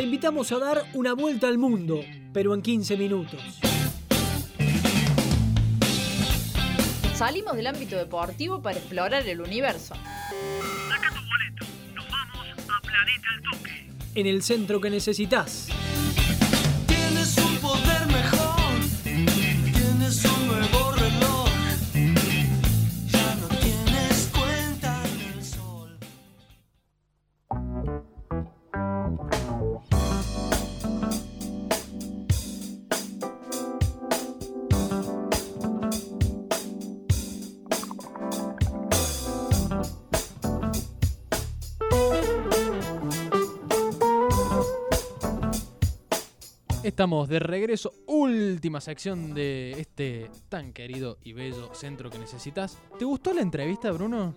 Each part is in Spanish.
te invitamos a dar una vuelta al mundo, pero en 15 minutos. Salimos del ámbito deportivo para explorar el universo. Saca tu boleto. Nos vamos a Planeta al Toque. En el centro que necesitas. Estamos de regreso, última sección de este tan querido y bello centro que necesitas. ¿Te gustó la entrevista, Bruno?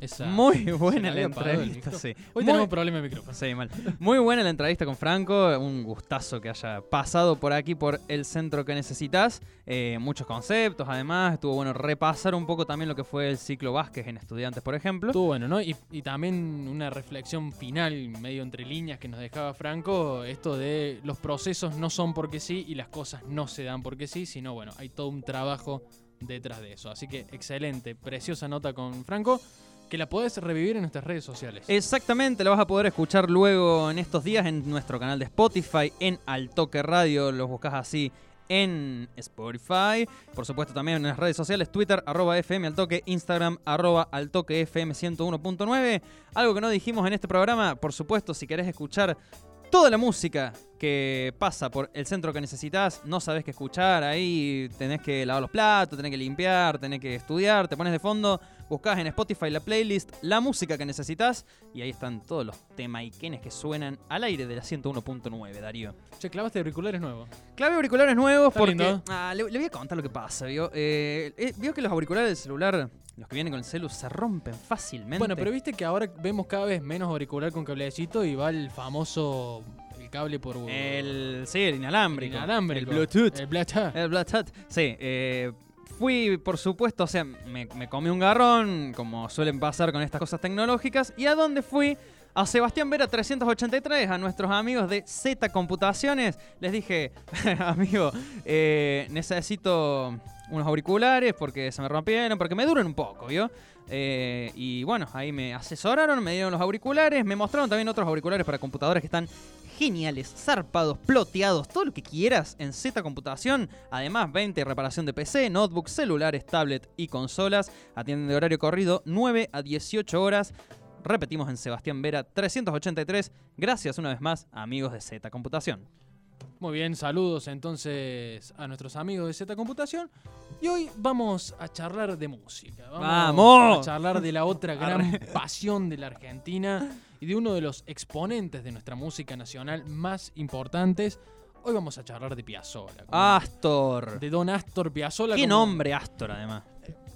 Esa- Muy ¿se buena la entrevista, sí. Hoy Muy- tenemos problema de micrófono. Sí, mal. Muy buena la entrevista con Franco. Un gustazo que haya pasado por aquí, por el centro que necesitas. Eh, muchos conceptos, además. Estuvo bueno repasar un poco también lo que fue el ciclo Vázquez en estudiantes, por ejemplo. Estuvo bueno, ¿no? Y, y también una reflexión final, medio entre líneas, que nos dejaba Franco, esto de los procesos no son porque sí y las cosas no se dan porque sí, sino bueno, hay todo un trabajo detrás de eso. Así que excelente, preciosa nota con Franco, que la podés revivir en nuestras redes sociales. Exactamente, lo vas a poder escuchar luego en estos días en nuestro canal de Spotify, en Altoque Radio, los buscas así en Spotify. Por supuesto también en las redes sociales, Twitter, arroba FM Altoque, Instagram, arroba Altoque FM 101.9. Algo que no dijimos en este programa, por supuesto, si querés escuchar toda la música que pasa por el centro que necesitas, no sabes qué escuchar, ahí tenés que lavar los platos, tenés que limpiar, tenés que estudiar, te pones de fondo, buscás en Spotify la playlist, la música que necesitas, y ahí están todos los temaiquenes que suenan al aire de la 101.9, Darío. Che, clavaste auriculares nuevos. Clave auriculares nuevos Está porque... Ah, le, le voy a contar lo que pasa, ¿vio? Eh, eh, vio que los auriculares del celular, los que vienen con el celu, se rompen fácilmente. Bueno, pero viste que ahora vemos cada vez menos auricular con cablecito y va el famoso el cable por El, sí, el inalámbrico. el inalámbrico. El Bluetooth. El Bluetooth. El Bluetooth. Sí, eh, fui, por supuesto, o sea, me, me comí un garrón, como suelen pasar con estas cosas tecnológicas. ¿Y a dónde fui? A Sebastián Vera 383, a nuestros amigos de Z Computaciones. Les dije, amigo, eh, necesito unos auriculares porque se me rompieron, porque me duran un poco, ¿vio? Eh, y bueno, ahí me asesoraron, me dieron los auriculares, me mostraron también otros auriculares para computadoras que están geniales, zarpados, ploteados, todo lo que quieras en Z Computación. Además, 20 reparación de PC, notebooks, celulares, tablet y consolas. Atienden de horario corrido 9 a 18 horas. Repetimos en Sebastián Vera 383. Gracias una vez más, amigos de Z Computación. Muy bien, saludos entonces a nuestros amigos de Z Computación. Y hoy vamos a charlar de música. ¡Vamos! A charlar de la otra gran pasión de la Argentina y de uno de los exponentes de nuestra música nacional más importantes. Hoy vamos a charlar de Piazzolla. Astor. De Don Astor Piazzolla. Qué como- nombre Astor, además.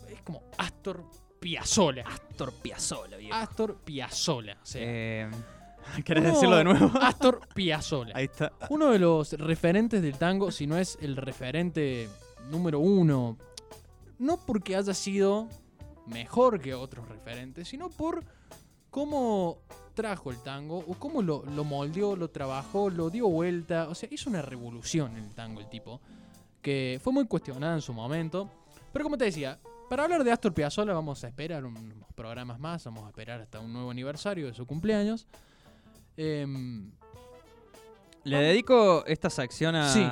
Es como Astor Piazzolla. Astor Piazzolla, viejo. Astor Piazzolla. sea, Eh, ¿Querés uno- decirlo de nuevo? Astor Piazzolla. Ahí está. Uno de los referentes del tango, si no es el referente número uno, no porque haya sido mejor que otros referentes, sino por cómo trajo el tango, o cómo lo, lo moldeó, lo trabajó, lo dio vuelta. O sea, hizo una revolución en el tango el tipo, que fue muy cuestionada en su momento. Pero como te decía, para hablar de Astor Piazzolla vamos a esperar unos programas más, vamos a esperar hasta un nuevo aniversario de su cumpleaños. Em, Le dedico esta sección a Sí.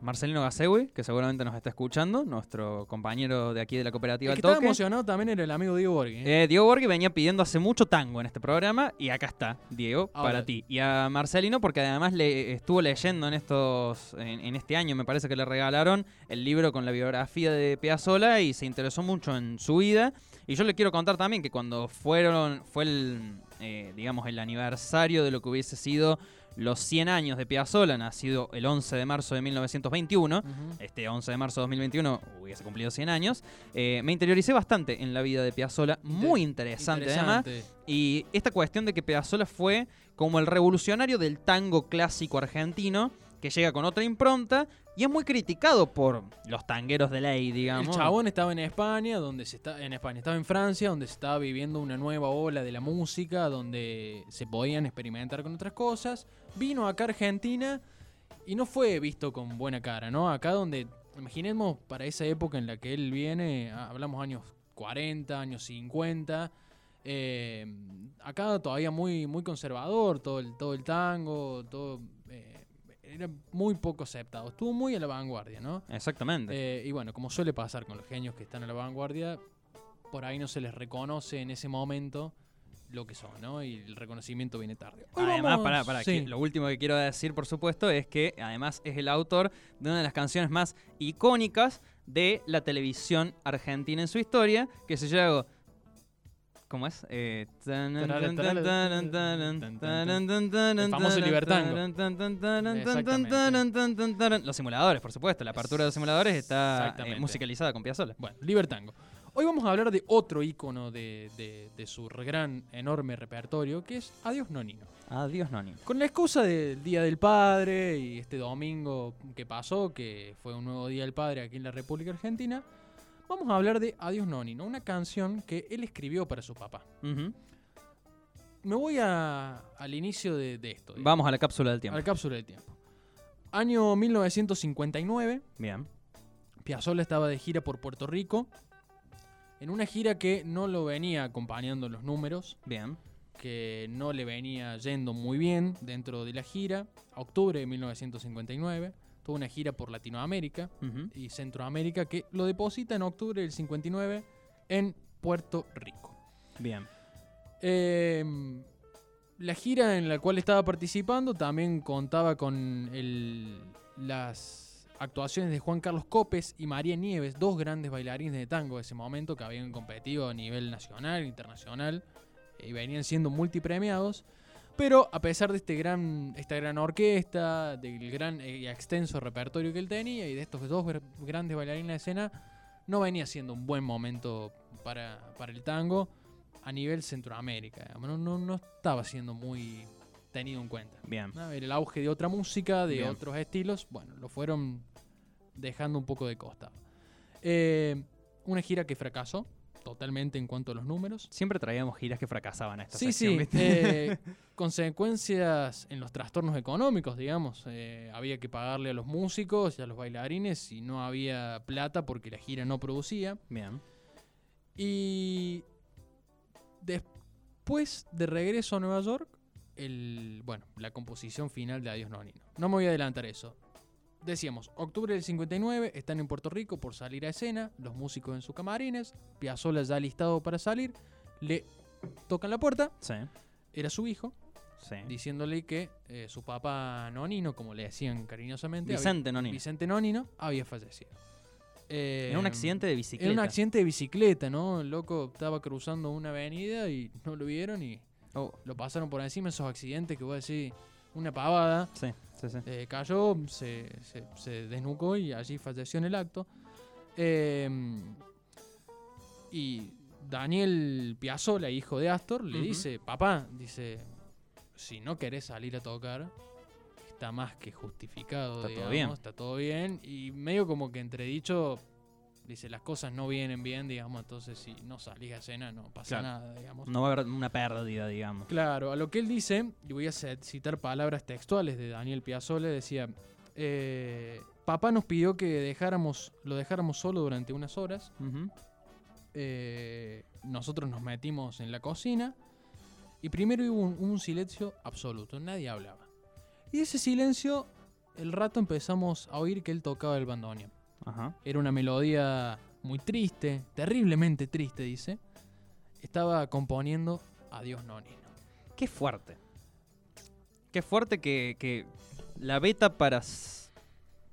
Marcelino Gasewi, que seguramente nos está escuchando, nuestro compañero de aquí de la cooperativa el que El estaba Toque. emocionado también era el amigo Diego Borghi. ¿eh? Eh, Diego Borghi venía pidiendo hace mucho tango en este programa y acá está, Diego, Ahora- para ti. Y a Marcelino porque además le estuvo leyendo en estos en, en este año, me parece que le regalaron el libro con la biografía de Piazzolla y se interesó mucho en su vida. Y yo le quiero contar también que cuando fueron fue el eh, digamos el aniversario de lo que hubiese sido los 100 años de Piazzolla, nacido el 11 de marzo de 1921, Ujú. este 11 de marzo de 2021 hubiese cumplido 100 años, eh, me interioricé bastante en la vida de Piazzolla, muy interesante, además, y esta cuestión de que Piazzolla fue como el revolucionario del tango clásico argentino, que llega con otra impronta y es muy criticado por los tangueros de ley, digamos. El chabón estaba en España, donde se está en España, estaba en Francia, donde se estaba viviendo una nueva ola de la música, donde se podían experimentar con otras cosas. Vino acá a Argentina y no fue visto con buena cara, ¿no? Acá donde, imaginemos para esa época en la que él viene, ah, hablamos años 40, años 50. eh, acá todavía muy, muy conservador, todo el, todo el tango, todo eh, era muy poco aceptado. Estuvo muy a la vanguardia, ¿no? Exactamente. Eh, y bueno, como suele pasar con los genios que están a la vanguardia, por ahí no se les reconoce en ese momento lo que son, ¿no? Y el reconocimiento viene tarde. Hoy Además, para, para, sí. lo último que quiero decir, por supuesto, es que además es el autor de una de las canciones más icónicas de la televisión argentina en su historia, que se llama... ¿Cómo es? Famoso Libertango. Los simuladores, por supuesto. La apertura de los simuladores está musicalizada con Piazzolla. Bueno, Libertango. Hoy vamos a hablar de otro ícono de, de, su gran, enorme repertorio, que es Adiós Nonino. Adiós Nonino. Con la excusa del Día del Padre y este domingo que pasó, que fue un nuevo Día del Padre aquí en la República Argentina, vamos a hablar de Adiós Nonino, una canción que él escribió para su papá. Me voy a- al inicio de, de esto, digamos, Vamos a la cápsula del a tiempo. la cápsula del tiempo. Año 1959, Bien. Piazzolla estaba de gira por Puerto Rico, en una gira que no lo venía acompañando en los números, Bien. que no le venía yendo muy bien dentro de la gira. Octubre de 1959, tuvo una gira por Latinoamérica y Centroamérica que lo deposita en octubre del 59 en Puerto Rico. Bien. Eh, la gira en la cual estaba participando también contaba con el- las actuaciones de Juan Carlos Copes y María Nieves, dos grandes bailarines de tango de ese momento que habían competido a nivel nacional, internacional y venían siendo multipremiados. Pero a pesar de este gran, esta gran orquesta, del gran eh, y extenso repertorio que él tenía y de estos dos gr- grandes bailarines de escena, no venía siendo un buen momento para, para el tango a nivel Centroamérica. No, no, no estaba siendo muy tenido en cuenta. Bien. ¿no? El auge de otra música, de Bien. otros estilos, bueno, lo fueron dejando un poco de costado. Eh, una gira que fracasó totalmente en cuanto a los números. Siempre traíamos giras que fracasaban a esta Sí, sección, sí. ¿viste? eh, consecuencias en los trastornos económicos, digamos. Eh, había que pagarle a los músicos y a los bailarines y no había plata porque la gira no producía. Bien. Y después de regreso a Nueva York, el, bueno, la composición final de Adiós Nonino. No me voy a adelantar eso. Decíamos, octubre del 59, están en Puerto Rico por salir a escena, los músicos en sus camarines, Piazzolla ya listado para salir, le tocan la puerta, Sí. era su hijo, Sí. diciéndole que eh, su papá Nonino, como le decían cariñosamente, había- Vicente Nonino. Vicente Nonino, había fallecido. Eh, En un accidente de bicicleta. era un accidente de bicicleta, ¿no? El loco estaba cruzando una avenida y no lo vieron y Oh, lo pasaron por encima. Esos accidentes que voy a decir, una pavada. sí, sí, sí. Eh, cayó, se, se- se desnucó y allí falleció en el acto. Eh, y Daniel Piazzolla, hijo de Astor, le dice, papá, dice, si no querés salir a tocar, está más que justificado, Está todo bien. está todo bien. Y medio como que entredicho, dice, las cosas no vienen bien, digamos, entonces si no salís a escena no pasa Claro. nada, digamos. No va a haber una pérdida, digamos. Claro, a lo que él dice, y voy a citar palabras textuales de Daniel Piazzolla, decía, eh, papá nos pidió que dejáramos, lo dejáramos solo durante unas horas, eh, nosotros nos metimos en la cocina y primero hubo un, un silencio absoluto, nadie hablaba. Y ese silencio, el rato empezamos a oír que él tocaba el bandoneón. Ajá. Era una melodía muy triste, terriblemente triste, dice. Estaba componiendo Adiós Nonino. Qué fuerte. Qué fuerte que, que la beta para,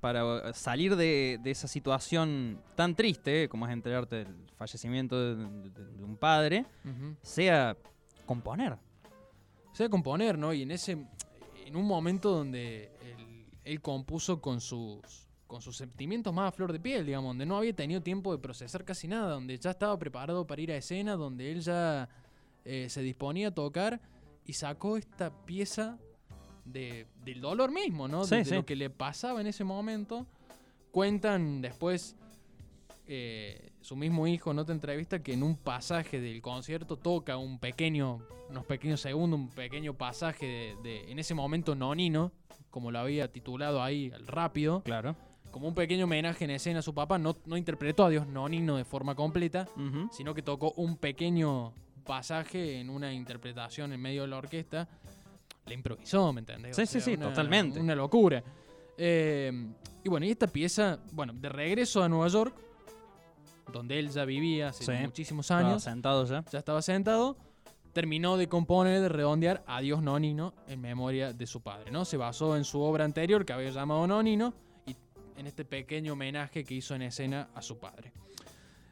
para salir de, de esa situación tan triste, eh, como es enterarte del fallecimiento de, de- de un padre, sea componer. Sea, componer, ¿no? Y en ese. En un momento donde él, él compuso con sus. Con sus sentimientos más a flor de piel, digamos, donde no había tenido tiempo de procesar casi nada, donde ya estaba preparado para ir a escena, donde él ya eh, se disponía a tocar y sacó esta pieza de- del dolor mismo, ¿no? Sí, de, de sí. lo que le pasaba en ese momento. Cuentan después eh, su mismo hijo en otra entrevista que en un pasaje del concierto toca un pequeño, unos pequeños segundos, un pequeño pasaje de, de- en ese momento nonino, como lo había titulado ahí, al rápido, Claro. Como un pequeño homenaje en escena a su papá. No, no interpretó a Dios nonino de forma completa, Ujú. sino que tocó un pequeño pasaje en una interpretación en medio de la orquesta. Le improvisó, ¿me entendés? Sí, sí, sí, una- totalmente. Una locura. Eh, y bueno, y esta pieza, bueno, de regreso a Nueva York, donde él ya vivía hace Sí. muchísimos Estaba años, sentado ya. ya estaba sentado, terminó de componer, de redondear Adiós Nonino en memoria de su padre, ¿no? Se basó en su obra anterior que había llamado Nonino en este pequeño homenaje que hizo en escena a su padre.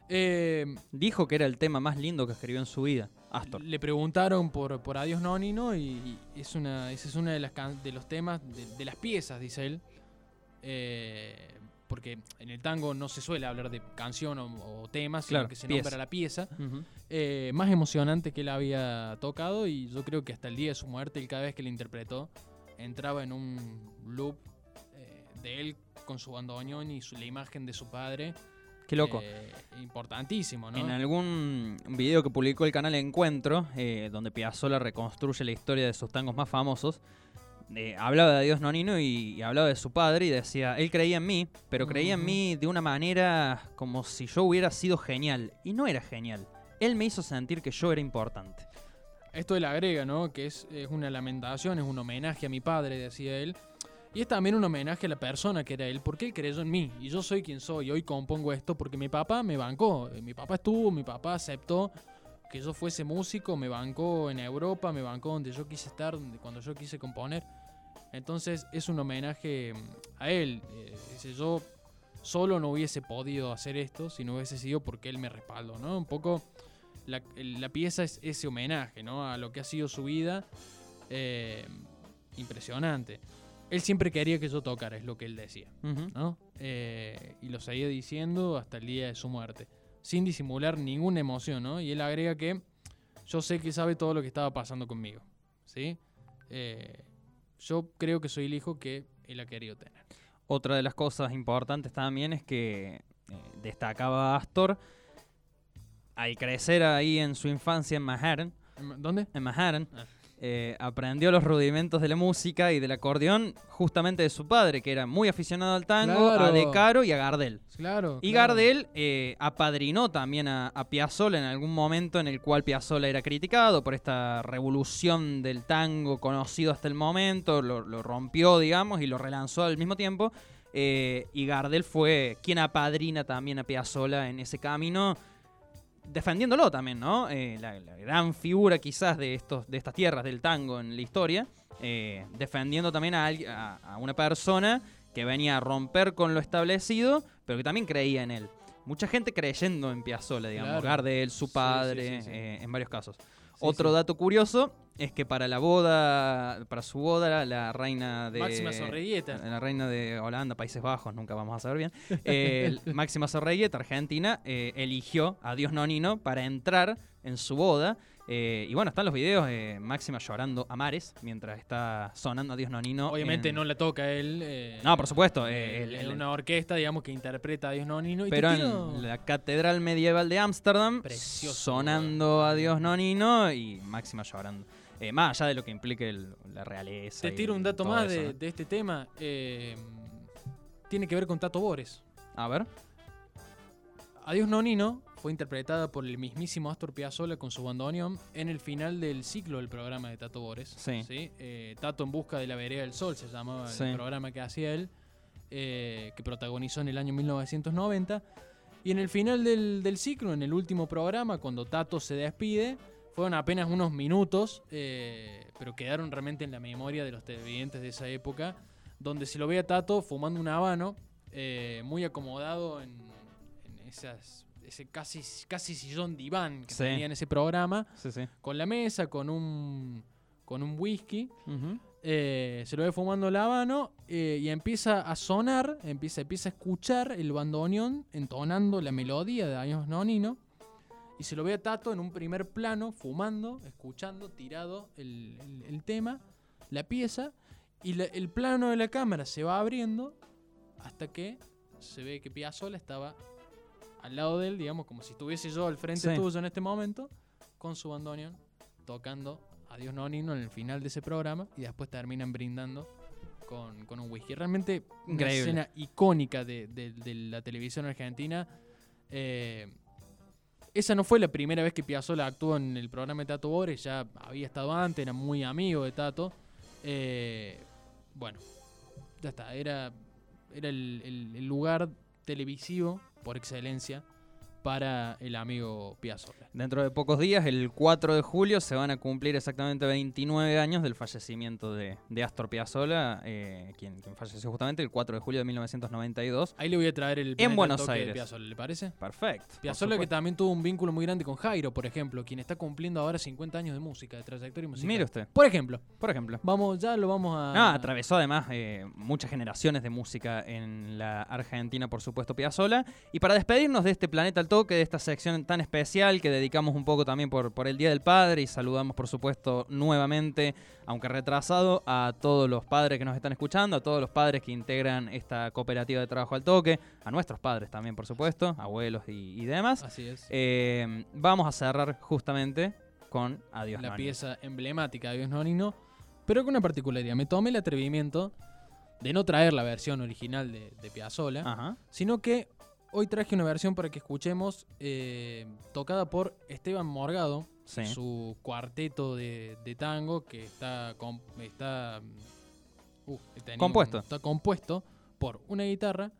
Eh, Dijo que era el tema más lindo que escribió en su vida, Astor. le preguntaron por, por Adiós Nonino y, y es una, ese es uno de, las de los temas, de, de las piezas, dice él. Eh, porque en el tango no se suele hablar de canción o, o temas, sino Claro, que se pieza. nombra la pieza. Eh, más emocionante que él había tocado y yo creo que hasta el día de su muerte, él cada vez que le interpretó, entraba en un loop de él con su bandoneón y su- la imagen de su padre. Qué loco. eh, importantísimo, ¿no? En algún video que publicó el canal Encuentro, eh, donde Piazzolla reconstruye la historia de sus tangos más famosos, eh, hablaba de Dios Nonino y, y hablaba de su padre y decía, él creía en mí, pero creía en mí de una manera como si yo hubiera sido genial. Y no era genial. Él me hizo sentir que yo era importante. Esto él agrega, ¿no? Que es, es una lamentación, es un homenaje a mi padre, decía él. Y es también un homenaje a la persona que era él, porque él creyó en mí. Y yo soy quien soy. Hoy compongo esto porque mi papá me bancó. Eh, Mi papá estuvo, mi papá aceptó que yo fuese músico, me bancó en Europa, me bancó donde yo quise estar, donde, cuando yo quise componer. Entonces es un homenaje mm, a él. Eh, dice, yo solo no hubiese podido hacer esto si no hubiese sido porque él me respaldó, ¿no? Un poco la, la pieza es ese homenaje, ¿no? A lo que ha sido su vida. eh, impresionante. Él siempre quería que yo tocara, es lo que él decía. ¿no? Eh, y lo seguía diciendo hasta el día de su muerte, sin disimular ninguna emoción, ¿no? Y él agrega que yo sé que sabe todo lo que estaba pasando conmigo, ¿sí? Eh, yo creo que soy el hijo que él ha querido tener. Otra de las cosas importantes también es que eh, destacaba Astor al crecer ahí en su infancia en Manhattan, ¿En- ¿Dónde? en Manhattan, Ah. Eh, aprendió los rudimentos de la música y del acordeón justamente de su padre, que era muy aficionado al tango, a. De Caro y a Gardel. Claro. Y claro. Gardel eh, apadrinó también a, a Piazzolla en algún momento en el cual Piazzolla era criticado por esta revolución del tango conocido hasta el momento, lo, lo rompió, digamos, y lo relanzó al mismo tiempo. eh, y Gardel fue quien apadrina también a Piazzolla en ese camino, defendiéndolo también, ¿no? Eh, la, la gran figura quizás de, estos, de estas tierras del tango en la historia, eh, defendiendo también a, alguien- a- a una persona que venía a romper con lo establecido, pero que también creía en él. Mucha gente creyendo en Piazzolla, digamos, Claro. Gardel, su sí, padre, sí, sí. eh, en varios casos. Otro dato curioso es que para la boda, para su boda, la reina de... Máxima Zorrigueta. La reina de Holanda, Países Bajos, nunca vamos a saber bien. eh, Máxima Zorrigueta, Argentina, eh, eligió a Dios Nonino para entrar en su boda. eh, y bueno, están los videos de Máxima llorando a mares mientras está sonando a Dios Nonino. Obviamente en- no la toca él. eh, No, por supuesto, el- una orquesta, digamos, que interpreta a Dios Nonino. y Pero tiro- en la Catedral Medieval de Ámsterdam, sonando a Dios Nonino y Máxima llorando. Eh, más allá de lo que implique el- la realeza. Te tiro un dato más eso, de, ¿no? de este tema. eh, tiene que ver con Tato Bores. A ver. Adiós Nonino fue interpretada por el mismísimo Astor Piazzolla con su bandoneón en el final del ciclo del programa de Tato Bores. Sí. Eh, Tato en busca de la vereda del sol se llamaba Sí. el programa que hacía él, eh, que protagonizó en el año 1990. Y en el final del, del ciclo, en el último programa, cuando Tato se despide, fueron apenas unos minutos, eh, pero quedaron realmente en la memoria de los televidentes de esa época, donde se lo ve a Tato fumando un habano, eh, muy acomodado en, en esas, ese casi, casi sillón diván que Sí. tenía en ese programa, Sí, sí. con la mesa, con un, con un whisky. Eh, se lo ve fumando el habano eh, y empieza a sonar, empieza, empieza a escuchar el bandoneón entonando la melodía de Años Nonino. Y se lo ve a Tato en un primer plano, fumando, escuchando, tirado el, el- el tema, la pieza. Y la- el plano de la cámara se va abriendo hasta que se ve que Piazzolla estaba al lado de él, digamos, como si estuviese yo al frente Sí. tuyo en este momento, con su bandoneón, tocando Adiós Nonino en el final de ese programa y después terminan brindando con, con un whisky. Realmente una Increíble. escena icónica de, de- de la televisión argentina. Eh, esa no fue la primera vez que Piazzolla actuó en el programa de Tato Bores, ya había estado antes, era muy amigo de Tato. Eh, bueno, ya está, era, era el, lugar televisivo por excelencia para el amigo Piazzolla. Dentro de pocos días, el 4 de julio, se van a cumplir exactamente 29 años del fallecimiento de, de Astor Piazzolla, eh, quien, quien falleció justamente el 4 de julio de 1992. Ahí le voy a traer el al Buenos toque de Aires. Piazzolla, ¿le parece? Perfecto. Piazzolla que también tuvo un vínculo muy grande con Jairo, por ejemplo, quien está cumpliendo ahora 50 años de música, de trayectoria musical. Mire usted, Por ejemplo, por ejemplo. vamos, ya lo vamos a... Ah, atravesó además eh, muchas generaciones de música en la Argentina, por supuesto, Piazzolla. Y para despedirnos de este Planeta Toque, de esta sección tan especial que dedicamos un poco también por, por el Día del Padre y saludamos, por supuesto, nuevamente, aunque retrasado, a todos los padres que nos están escuchando, a todos los padres que integran esta cooperativa de trabajo al toque, a nuestros padres también, por supuesto, abuelos y, y demás. Así es. Eh, vamos a cerrar justamente con Adiós la pieza emblemática de Dios Nonino, pero con una particularidad. Me tomé el atrevimiento de no traer la versión original de, de Piazzolla, sino que hoy traje una versión para que escuchemos eh, tocada por Esteban Morgado, Sí. su cuarteto de, de tango que está, com- está, uh, un- está compuesto por una guitarra,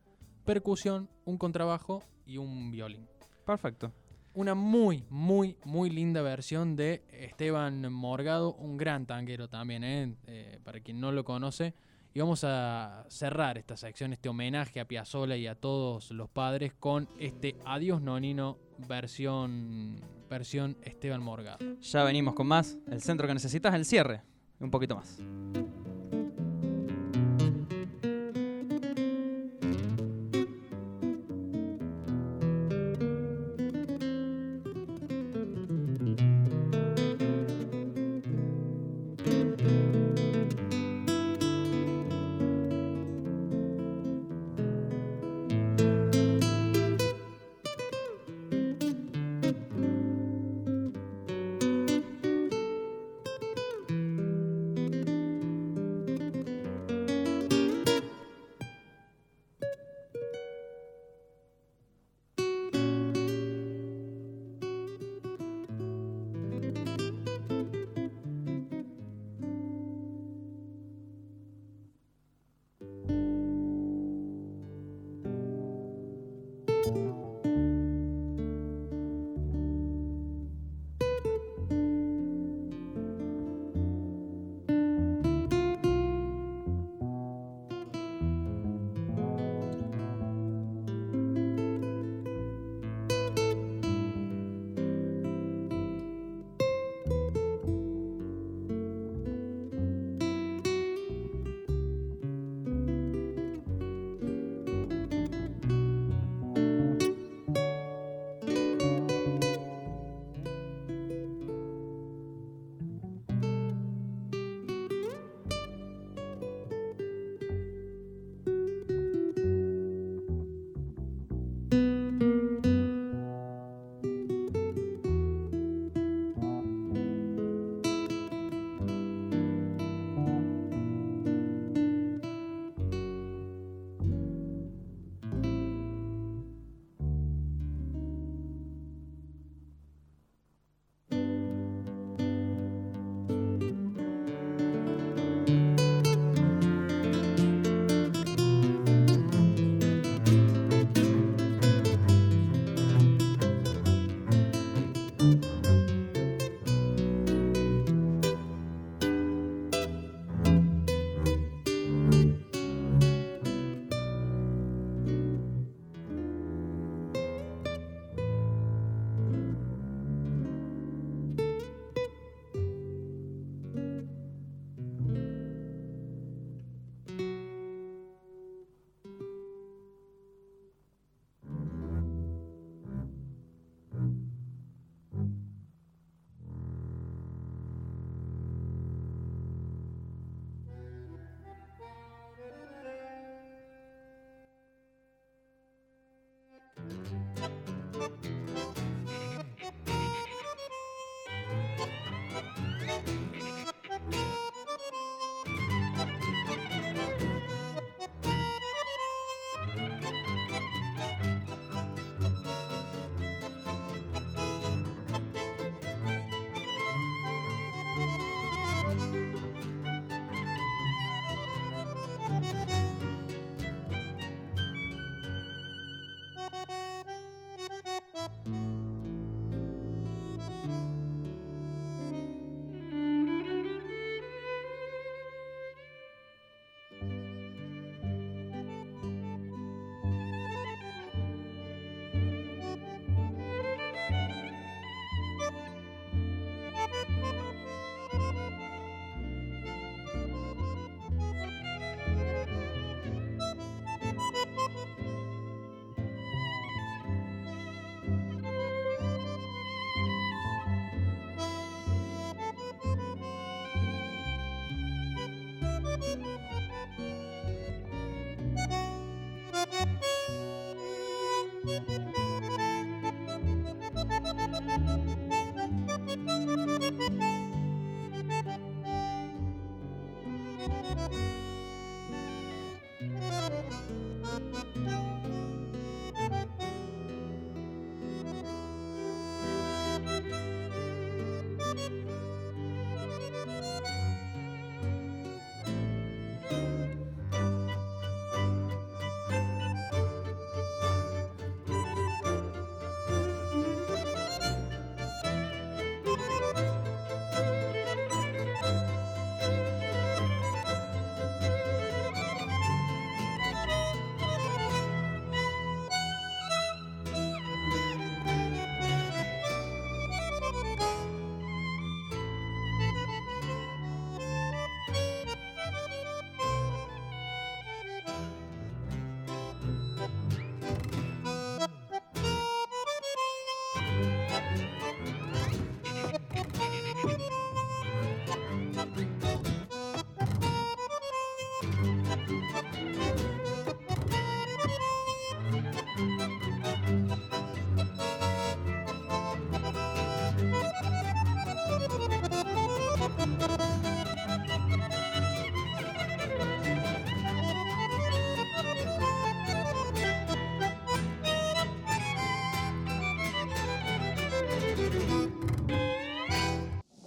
percusión, un contrabajo y un violín. Perfecto. Una muy, muy, muy linda versión de Esteban Morgado, un gran tanguero también, ¿eh? Eh, para quien no lo conoce. Vamos a cerrar esta sección, este homenaje a Piazzolla y a todos los padres con este Adiós Nonino versión, versión Esteban Morgado. Ya venimos con más. El centro que necesitas, el cierre. Un poquito más.